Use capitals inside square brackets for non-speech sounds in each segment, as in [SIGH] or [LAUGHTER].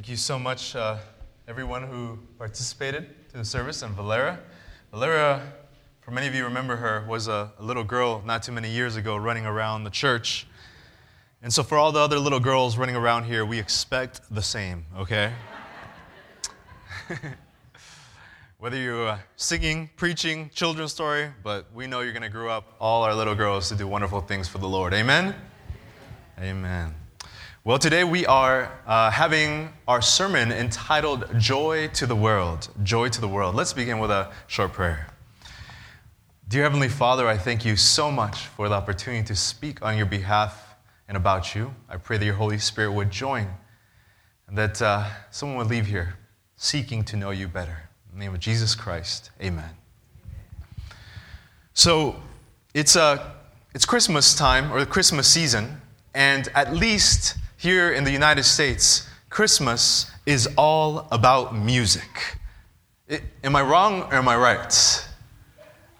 Thank you so much, uh, everyone who participated to the service, and Valera. Valera, for many of you remember her, was a, a little girl not too many years ago running around the church. And so, for all the other little girls running around here, we expect the same, okay? [LAUGHS] Whether you're uh, singing, preaching, children's story, but we know you're going to grow up, all our little girls, to do wonderful things for the Lord. Amen? Amen. Well, today we are uh, having our sermon entitled Joy to the World. Joy to the World. Let's begin with a short prayer. Dear Heavenly Father, I thank you so much for the opportunity to speak on your behalf and about you. I pray that your Holy Spirit would join and that uh, someone would leave here seeking to know you better. In the name of Jesus Christ, amen. So, it's, uh, it's Christmas time or the Christmas season, and at least here in the United States, Christmas is all about music. It, am I wrong or am I right?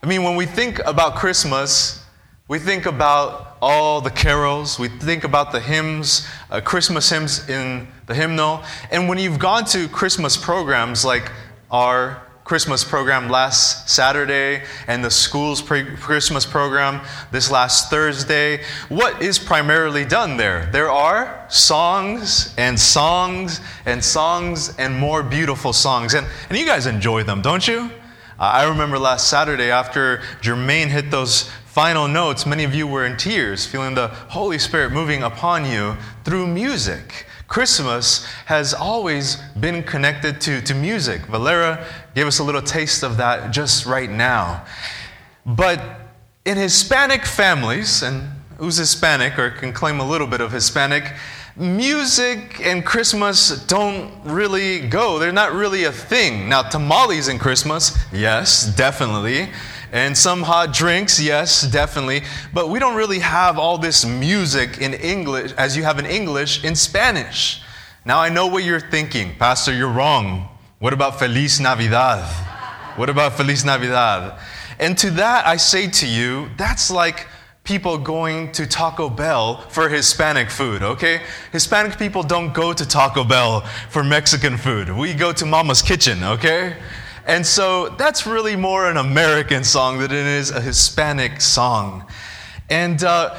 I mean, when we think about Christmas, we think about all the carols, we think about the hymns, uh, Christmas hymns in the hymnal. And when you've gone to Christmas programs like our Christmas program last Saturday and the school's pre- Christmas program this last Thursday, what is primarily done there? There are songs and songs and songs and more beautiful songs. And, and you guys enjoy them, don't you? Uh, I remember last Saturday after Jermaine hit those final notes, many of you were in tears, feeling the Holy Spirit moving upon you through music. Christmas has always been connected to, to music. Valera gave us a little taste of that just right now. But in Hispanic families, and who's Hispanic or can claim a little bit of Hispanic, music and Christmas don't really go. They're not really a thing. Now, tamales and Christmas, yes, definitely. And some hot drinks, yes, definitely. But we don't really have all this music in English as you have in English in Spanish. Now I know what you're thinking. Pastor, you're wrong. What about Feliz Navidad? What about Feliz Navidad? And to that I say to you, that's like people going to Taco Bell for Hispanic food, okay? Hispanic people don't go to Taco Bell for Mexican food. We go to Mama's Kitchen, okay? And so that's really more an American song than it is a Hispanic song. And uh,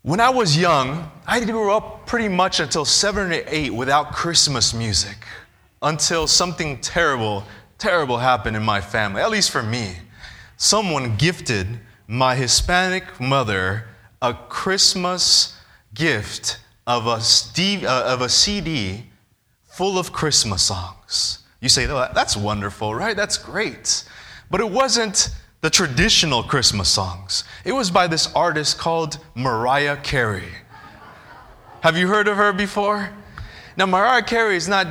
when I was young, I grew up pretty much until seven or eight without Christmas music until something terrible, terrible happened in my family, at least for me. Someone gifted my Hispanic mother a Christmas gift of a, Steve, uh, of a CD full of Christmas songs. You say, oh, that's wonderful, right? That's great. But it wasn't the traditional Christmas songs. It was by this artist called Mariah Carey. Have you heard of her before? Now, Mariah Carey is not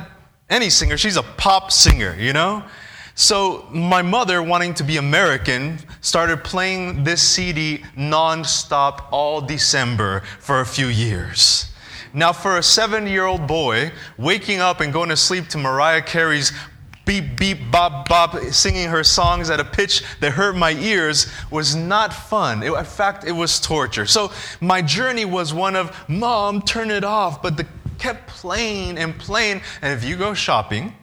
any singer, she's a pop singer, you know? So, my mother, wanting to be American, started playing this CD nonstop all December for a few years. Now, for a seven year old boy, waking up and going to sleep to Mariah Carey's beep, beep, bop, bop, singing her songs at a pitch that hurt my ears was not fun. It, in fact, it was torture. So, my journey was one of, Mom, turn it off. But the kept playing and playing. And if you go shopping,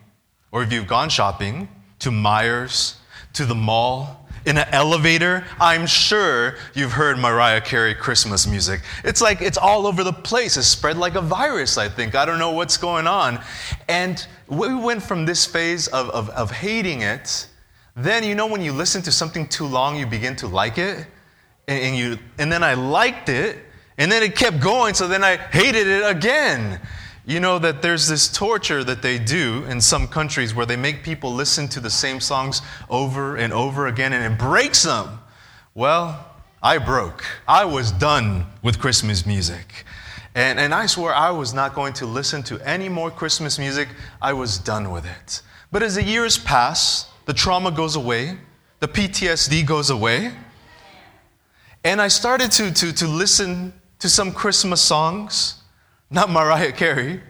or if you've gone shopping to Meijers, to the mall, in an elevator, I'm sure you've heard Mariah Carey Christmas music. It's like it's all over the place. It's spread like a virus, I think. I don't know what's going on. And we went from this phase of, of, of hating it. Then, you know, when you listen to something too long, you begin to like it. And, and, you, and then I liked it. And then it kept going, so then I hated it again. You know that there's this torture that they do in some countries where they make people listen to the same songs over and over again and it breaks them. Well, I broke. I was done with Christmas music. And, and I swore I was not going to listen to any more Christmas music. I was done with it. But as the years pass, the trauma goes away, the PTSD goes away, and I started to, to, to listen to some Christmas songs not Mariah Carey,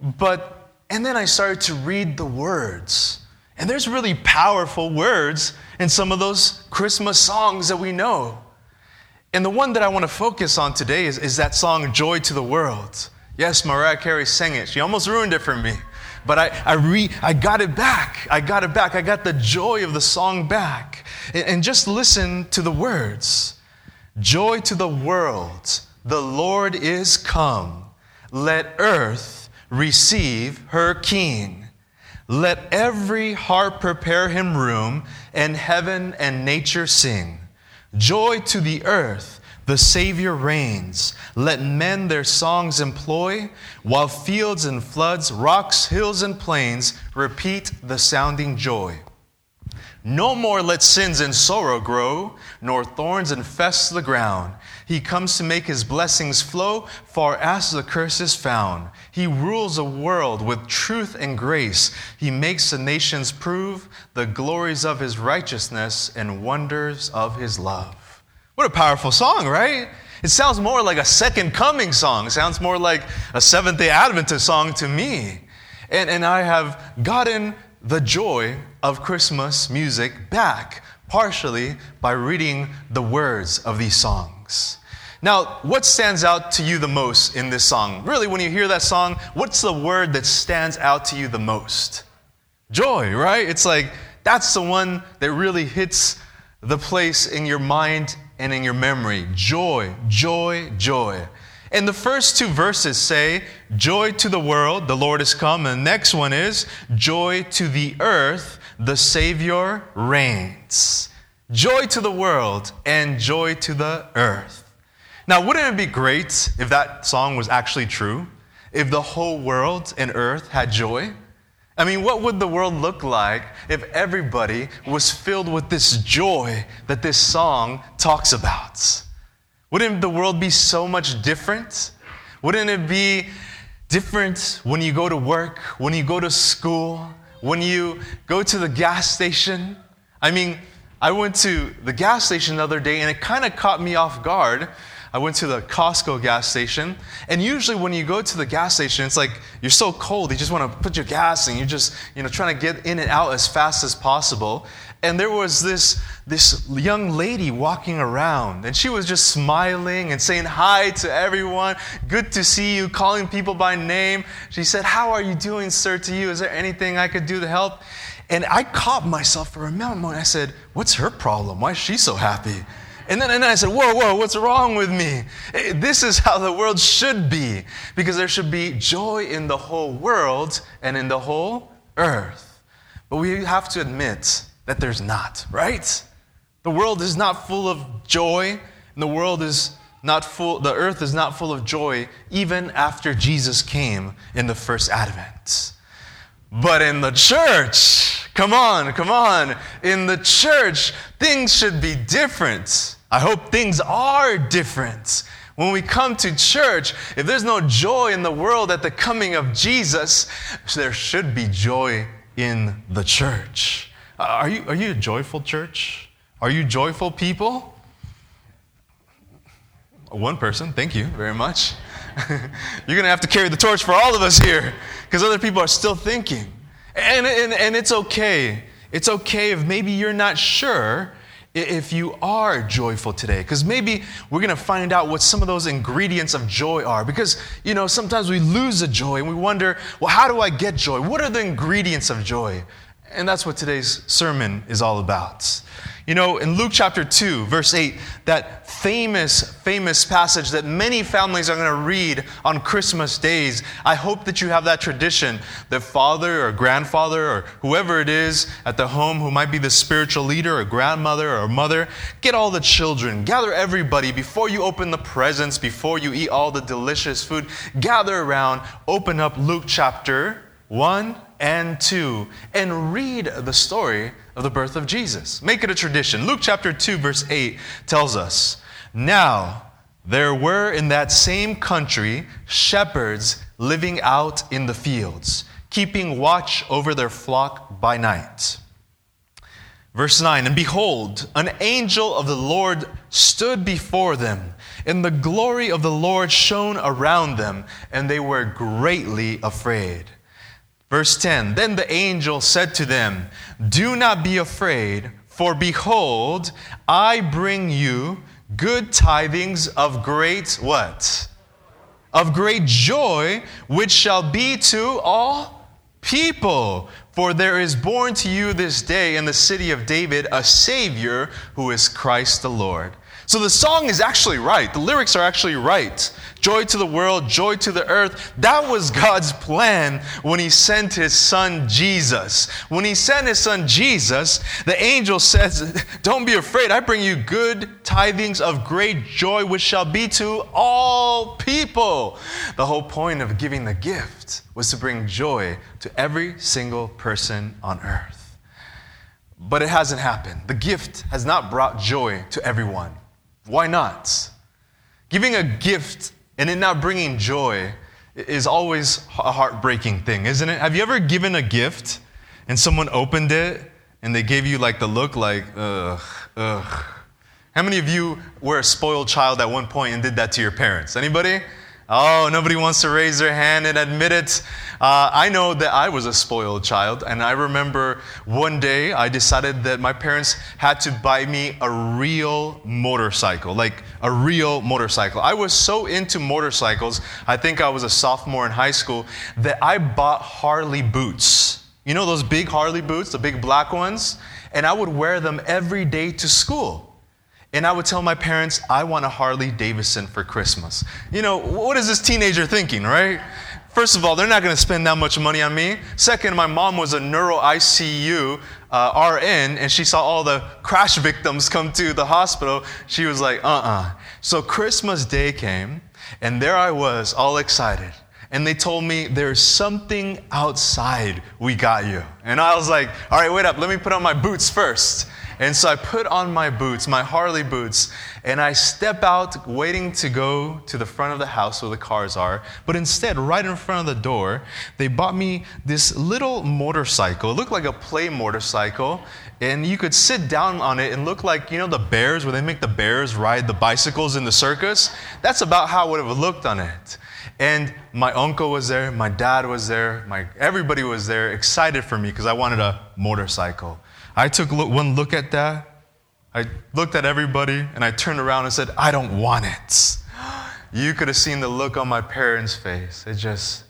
but, and then I started to read the words. And there's really powerful words in some of those Christmas songs that we know. And the one that I want to focus on today is, is that song, Joy to the World. Yes, Mariah Carey sang it. She almost ruined it for me. but I, I, re, I got it back. I got it back. I got the joy of the song back. And, and just listen to the words Joy to the world, the Lord is come. Let earth receive her king. Let every heart prepare him room, and heaven and nature sing. Joy to the earth, the Savior reigns. Let men their songs employ, while fields and floods, rocks, hills, and plains repeat the sounding joy. No more let sins and sorrow grow, nor thorns infest the ground. He comes to make his blessings flow far as the curse is found. He rules the world with truth and grace. He makes the nations prove the glories of his righteousness and wonders of his love. What a powerful song, right? It sounds more like a second coming song. It sounds more like a Seventh day Adventist song to me. And, and I have gotten the joy of Christmas music back, partially by reading the words of these songs. Now, what stands out to you the most in this song? Really, when you hear that song, what's the word that stands out to you the most? Joy, right? It's like that's the one that really hits the place in your mind and in your memory. Joy, joy, joy. And the first two verses say, Joy to the world, the Lord is come. And the next one is, Joy to the earth, the Savior reigns. Joy to the world and joy to the earth. Now, wouldn't it be great if that song was actually true? If the whole world and earth had joy? I mean, what would the world look like if everybody was filled with this joy that this song talks about? Wouldn't the world be so much different? Wouldn't it be different when you go to work, when you go to school, when you go to the gas station? I mean, I went to the gas station the other day and it kind of caught me off guard I went to the Costco gas station. And usually when you go to the gas station, it's like you're so cold, you just want to put your gas and You're just, you know, trying to get in and out as fast as possible. And there was this, this young lady walking around, and she was just smiling and saying hi to everyone. Good to see you, calling people by name. She said, How are you doing, sir, to you? Is there anything I could do to help? And I caught myself for a moment. I said, What's her problem? Why is she so happy? And then, and then I said, Whoa, whoa, what's wrong with me? Eh, this is how the world should be, because there should be joy in the whole world and in the whole earth. But we have to admit that there's not, right? The world is not full of joy, and the world is not full, the earth is not full of joy even after Jesus came in the first advent. But in the church, come on, come on, in the church, things should be different. I hope things are different. When we come to church, if there's no joy in the world at the coming of Jesus, there should be joy in the church. Are you, are you a joyful church? Are you joyful people? One person, thank you very much. [LAUGHS] You're going to have to carry the torch for all of us here because other people are still thinking. And, and, and it's okay. It's okay if maybe you're not sure if you are joyful today because maybe we're going to find out what some of those ingredients of joy are. Because you know sometimes we lose the joy and we wonder well how do i get joy? What are the ingredients of joy? And that's what today's sermon is all about you know, in Luke chapter 2, verse 8, that famous, famous passage that many families are going to read on Christmas days, I hope that you have that tradition. That father or grandfather or whoever it is at the home who might be the spiritual leader or grandmother or mother, get all the children, gather everybody before you open the presents, before you eat all the delicious food, gather around, open up Luke chapter 1 and 2 and read the story of the birth of Jesus. Make it a tradition. Luke chapter 2, verse 8 tells us Now there were in that same country shepherds living out in the fields, keeping watch over their flock by night. Verse 9 And behold, an angel of the Lord stood before them, and the glory of the Lord shone around them, and they were greatly afraid. Verse 10 Then the angel said to them, Do not be afraid, for behold, I bring you good tidings of great what? Of great joy, which shall be to all people, for there is born to you this day in the city of David a Savior who is Christ the Lord. So the song is actually right. The lyrics are actually right. Joy to the world, joy to the earth. That was God's plan when He sent His Son Jesus. When He sent His Son Jesus, the angel says, Don't be afraid. I bring you good tidings of great joy, which shall be to all people. The whole point of giving the gift was to bring joy to every single person on earth. But it hasn't happened. The gift has not brought joy to everyone. Why not? Giving a gift and it not bringing joy is always a heartbreaking thing, isn't it? Have you ever given a gift and someone opened it and they gave you like the look like, ugh, ugh? How many of you were a spoiled child at one point and did that to your parents? Anybody? Oh, nobody wants to raise their hand and admit it. Uh, I know that I was a spoiled child, and I remember one day I decided that my parents had to buy me a real motorcycle, like a real motorcycle. I was so into motorcycles, I think I was a sophomore in high school, that I bought Harley boots. You know those big Harley boots, the big black ones? And I would wear them every day to school. And I would tell my parents, I want a Harley Davidson for Christmas. You know, what is this teenager thinking, right? First of all, they're not going to spend that much money on me. Second, my mom was a neuro ICU uh, RN and she saw all the crash victims come to the hospital. She was like, uh uh-uh. uh So Christmas Day came, and there I was, all excited. And they told me, there's something outside we got you. And I was like, all right, wait up, let me put on my boots first. And so I put on my boots, my Harley boots, and I step out waiting to go to the front of the house where the cars are. But instead, right in front of the door, they bought me this little motorcycle. It looked like a play motorcycle. And you could sit down on it and look like, you know, the bears, where they make the bears ride the bicycles in the circus? That's about how it would have looked on it. And my uncle was there, my dad was there, my, everybody was there, excited for me because I wanted a motorcycle. I took one look at that. I looked at everybody and I turned around and said, I don't want it. [GASPS] You could have seen the look on my parents' face. It's just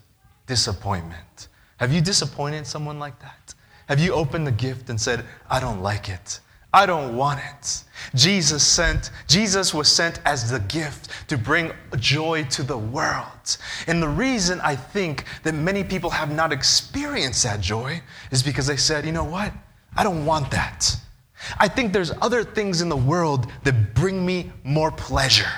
disappointment. Have you disappointed someone like that? Have you opened the gift and said, I don't like it? I don't want it. Jesus sent Jesus was sent as the gift to bring joy to the world. And the reason I think that many people have not experienced that joy is because they said, "You know what? I don't want that. I think there's other things in the world that bring me more pleasure.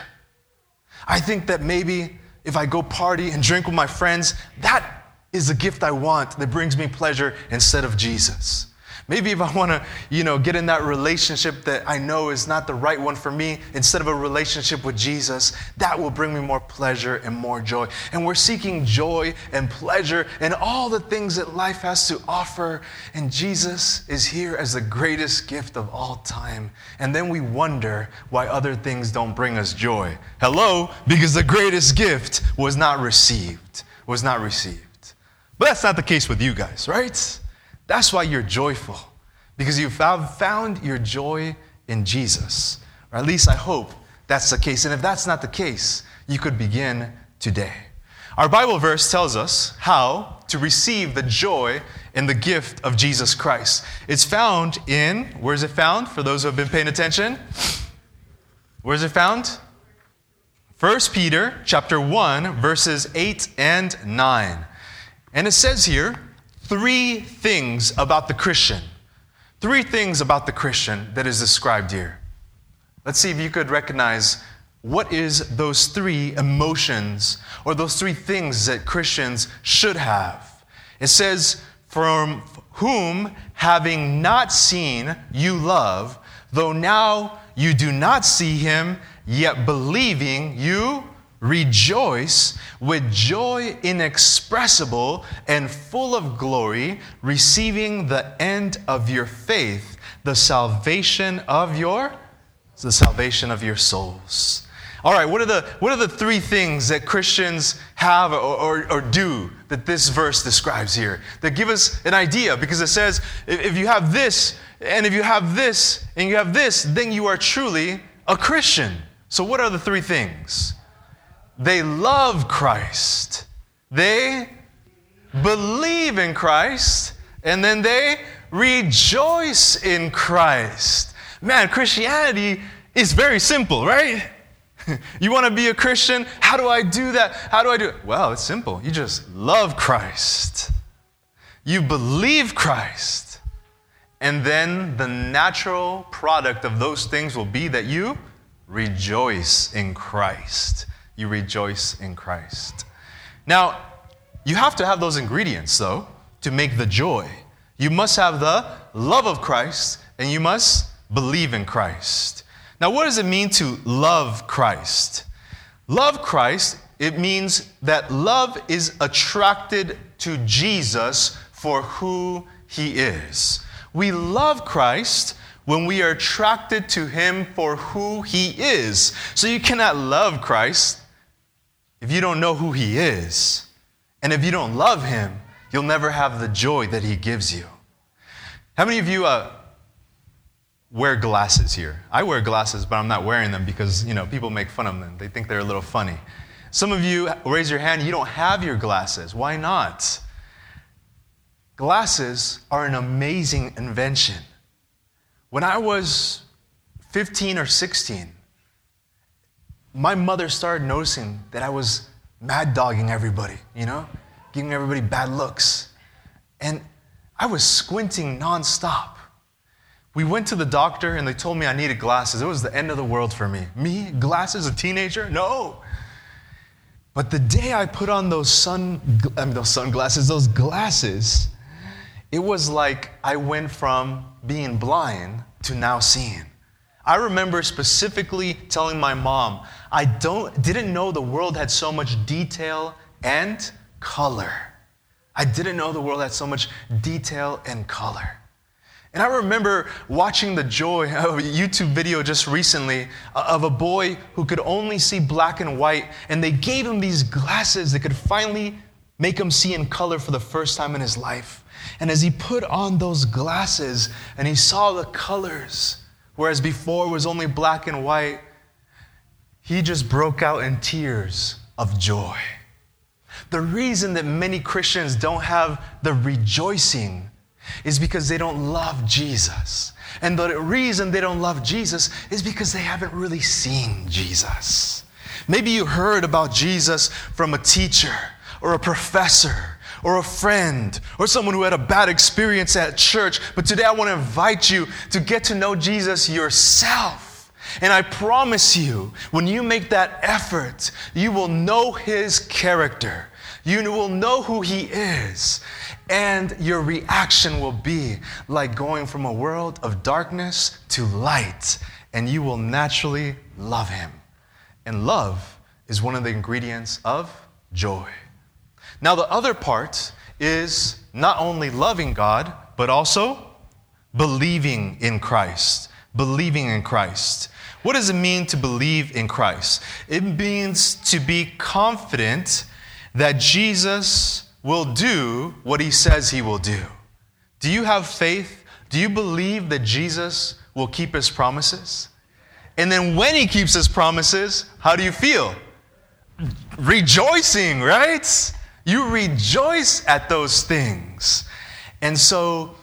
I think that maybe if I go party and drink with my friends, that is a gift I want that brings me pleasure instead of Jesus. Maybe if I want to, you know, get in that relationship that I know is not the right one for me, instead of a relationship with Jesus, that will bring me more pleasure and more joy. And we're seeking joy and pleasure and all the things that life has to offer. And Jesus is here as the greatest gift of all time. And then we wonder why other things don't bring us joy. Hello? Because the greatest gift was not received. Was not received. But that's not the case with you guys, right? That's why you're joyful, because you've found your joy in Jesus. Or at least I hope that's the case. And if that's not the case, you could begin today. Our Bible verse tells us how to receive the joy and the gift of Jesus Christ. It's found in, where's it found for those who have been paying attention? Where's it found? 1 Peter chapter 1 verses 8 and 9. And it says here, three things about the Christian. Three things about the Christian that is described here. Let's see if you could recognize what is those three emotions or those three things that Christians should have. It says, From whom, having not seen, you love, though now you do not see him, yet believing, you Rejoice with joy inexpressible and full of glory, receiving the end of your faith, the salvation of your the salvation of your souls. All right, what are the, what are the three things that Christians have or, or, or, do that this verse describes here that give us an idea? Because it says, if you have this, and if you have this, and you have this, then you are truly a Christian. So, what are the three things? They love Christ. They believe in Christ, and then they rejoice in Christ. Man, Christianity is very simple, right? [LAUGHS] you want to be a Christian? How do I do that? How do I do it? Well, it's simple. You just love Christ. You believe Christ. And then the natural product of those things will be that you rejoice in Christ. You rejoice in Christ. Now, you have to have those ingredients, though, to make the joy. You must have the love of Christ and you must believe in Christ. Now, what does it mean to love Christ? Love Christ, it means that love is attracted to Jesus for who he is. We love Christ when we are attracted to him for who he is. So you cannot love Christ if you don't know who he is. And if you don't love him, you'll never have the joy that he gives you. How many of you uh, wear glasses here? I wear glasses, but I'm not wearing them because, you know, people make fun of them. They think they're a little funny. Some of you raise your hand, you don't have your glasses. Why not? Glasses are an amazing invention. When I was 15 or 16, my mother started noticing that I was mad dogging everybody, you know, giving everybody bad looks. And I was squinting nonstop. We went to the doctor and they told me I needed glasses. It was the end of the world for me. Me, glasses, a teenager? No. But the day I put on those sun, I mean, um, those sunglasses, those glasses, it was like I went from being blind to now seeing. I remember specifically telling my mom, I don't, didn't know the world had so much detail and color. I didn't know the world had so much detail and color. And I remember watching the joy [LAUGHS] of a YouTube video just recently uh, of a boy who could only see black and white, and they gave him these glasses that could finally make him see in color for the first time in his life. And as he put on those glasses and he saw the colors, whereas before it was only black and white, he just broke out in tears of joy. The reason that many Christians don't have the rejoicing is because they don't love Jesus. And the reason they don't love Jesus is because they haven't really seen Jesus. Maybe you heard about Jesus from a teacher or a professor or a friend or someone who had a bad experience at church, but today I want to invite you to get to know Jesus yourself. And I promise you, when you make that effort, you will know his character. You will know who he is. And your reaction will be like going from a world of darkness to light. And you will naturally love him. And love is one of the ingredients of joy. Now, the other part is not only loving God, but also believing in Christ. Believing in Christ. What does it mean to believe in Christ? It means to be confident that Jesus will do what he says he will do. Do you have faith? Do you believe that Jesus will keep his promises? And then when he keeps his promises, how do you feel? Rejoicing, right? You rejoice at those things. And so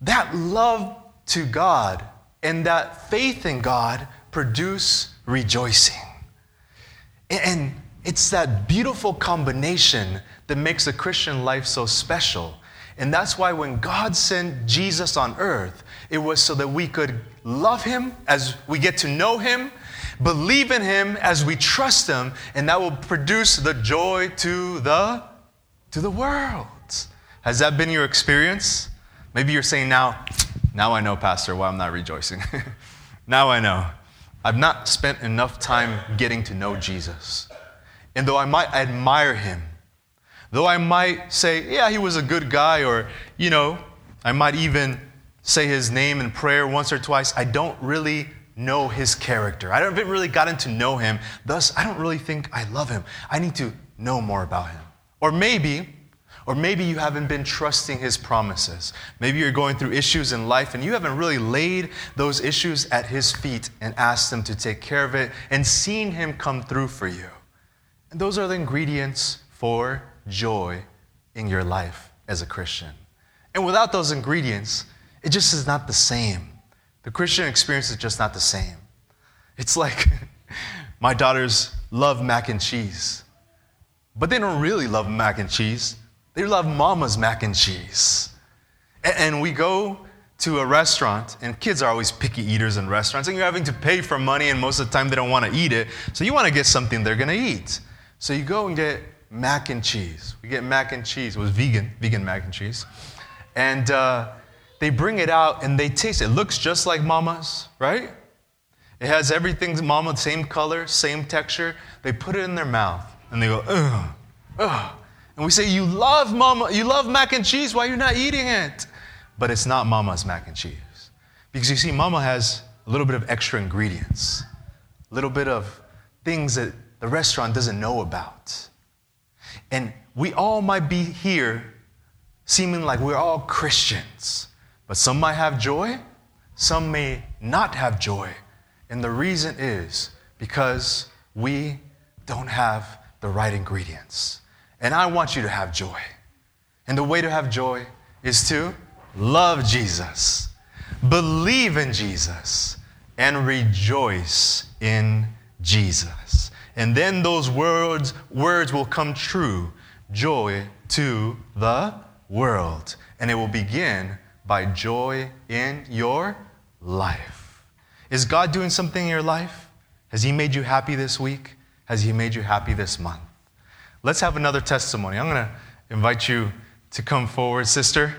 that love to God and that faith in God produce rejoicing. And it's that beautiful combination that makes the Christian life so special. And that's why when God sent Jesus on earth, it was so that we could love him as we get to know him, believe in him as we trust him, and that will produce the joy to the to the world. Has that been your experience? Maybe you're saying now, now I know, Pastor, why I'm not rejoicing. [LAUGHS] now I know. I've not spent enough time getting to know Jesus. And though I might admire him, though I might say, yeah, he was a good guy, or, you know, I might even say his name in prayer once or twice, I don't really know his character. I haven't really gotten to know him. Thus, I don't really think I love him. I need to know more about him. Or maybe, or maybe you haven't been trusting his promises. Maybe you're going through issues in life and you haven't really laid those issues at his feet and asked him to take care of it and seen him come through for you. And those are the ingredients for joy in your life as a Christian. And without those ingredients, it just is not the same. The Christian experience is just not the same. It's like [LAUGHS] my daughters love mac and cheese, but they don't really love mac and cheese. They love mama's mac and cheese. And we go to a restaurant, and kids are always picky eaters in restaurants, and you're having to pay for money, and most of the time they don't want to eat it. So you want to get something they're going to eat. So you go and get mac and cheese. We get mac and cheese. It was vegan, vegan mac and cheese. And uh, they bring it out and they taste it. It looks just like mama's, right? It has everything mama, same color, same texture. They put it in their mouth and they go, ugh, ugh. And we say, You love mama, you love mac and cheese, why are you not eating it? But it's not mama's mac and cheese. Because you see, mama has a little bit of extra ingredients, a little bit of things that the restaurant doesn't know about. And we all might be here seeming like we're all Christians, but some might have joy, some may not have joy. And the reason is because we don't have the right ingredients. And I want you to have joy. And the way to have joy is to love Jesus, believe in Jesus, and rejoice in Jesus. And then those words, words will come true joy to the world. And it will begin by joy in your life. Is God doing something in your life? Has He made you happy this week? Has He made you happy this month? Let's have another testimony. I'm going to invite you to come forward, sister.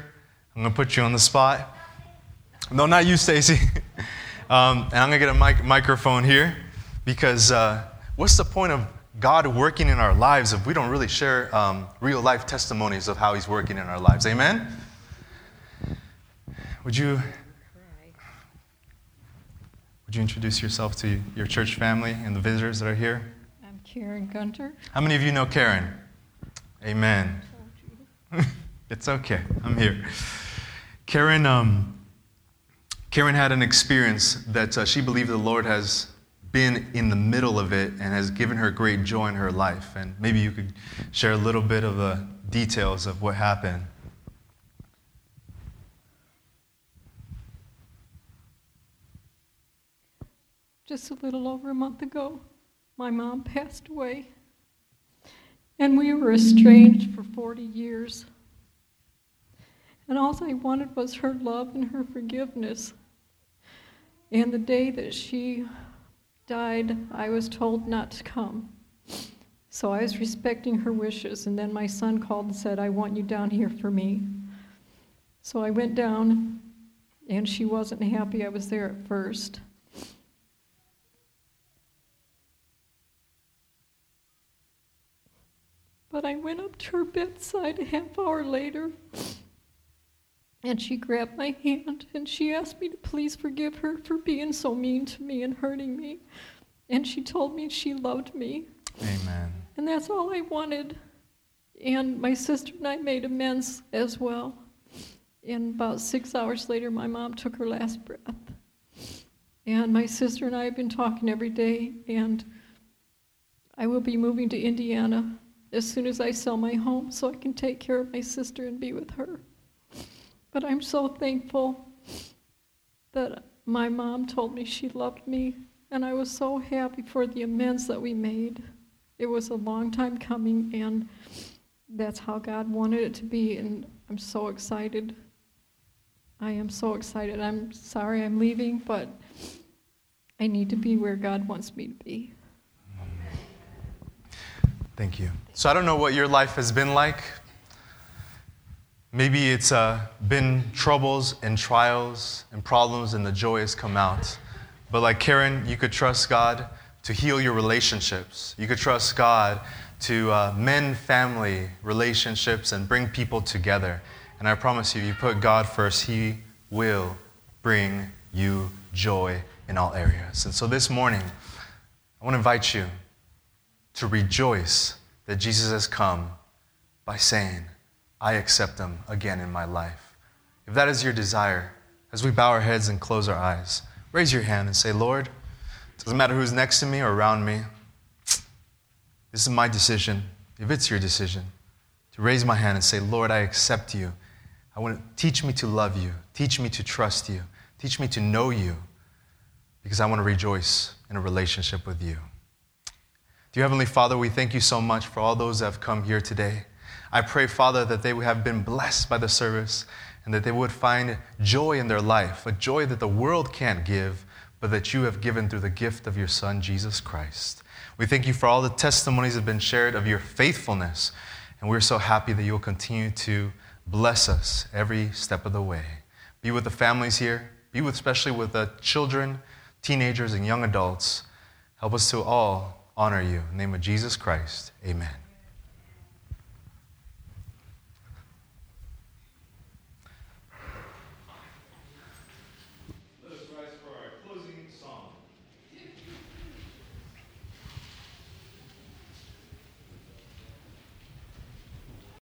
I'm going to put you on the spot. No, not you, Stacy. [LAUGHS] um, and I'm going to get a mic- microphone here because uh, what's the point of God working in our lives if we don't really share um, real life testimonies of how He's working in our lives? Amen? Would you, would you introduce yourself to your church family and the visitors that are here? Karen Gunter. How many of you know Karen? Amen. [LAUGHS] it's okay. I'm here. Karen, um, Karen had an experience that uh, she believed the Lord has been in the middle of it and has given her great joy in her life. And maybe you could share a little bit of the details of what happened. Just a little over a month ago, my mom passed away. And we were estranged for 40 years. And all I wanted was her love and her forgiveness. And the day that she died, I was told not to come. So I was respecting her wishes. And then my son called and said, I want you down here for me. So I went down, and she wasn't happy I was there at first. But I went up to her bedside a half hour later, and she grabbed my hand and she asked me to please forgive her for being so mean to me and hurting me. And she told me she loved me. Amen. And that's all I wanted. And my sister and I made amends as well. And about six hours later, my mom took her last breath. And my sister and I have been talking every day, and I will be moving to Indiana as soon as I sell my home so I can take care of my sister and be with her. But I'm so thankful that my mom told me she loved me, and I was so happy for the amends that we made. It was a long time coming, and that's how God wanted it to be, and I'm so excited. I am so excited. I'm sorry I'm leaving, but I need to be where God wants me to be. Thank you. So I don't know what your life has been like. Maybe it's uh, been troubles and trials and problems, and the joy has come out. But like Karen, you could trust God to heal your relationships. You could trust God to uh, mend family relationships and bring people together. And I promise you, if you put God first, He will bring you joy in all areas. And so this morning, I want to invite you to rejoice that Jesus has come by saying, I accept him again in my life. If that is your desire, as we bow our heads and close our eyes, raise your hand and say, Lord, it doesn't matter who's next to me or around me. This is my decision. If it's your decision, to raise my hand and say, Lord, I accept you. I want to teach me to love you, teach me to trust you, teach me to know you, because I want to rejoice in a relationship with you. Dear Heavenly Father, we thank you so much for all those that have come here today. I pray, Father, that they have been blessed by the service and that they would find joy in their life, a joy that the world can't give, but that you have given through the gift of your Son, Jesus Christ. We thank you for all the testimonies that have been shared of your faithfulness, and we're so happy that you will continue to bless us every step of the way. Be with the families here, be with especially with the children, teenagers, and young adults. Help us to all honor you. In the name of Jesus Christ, amen.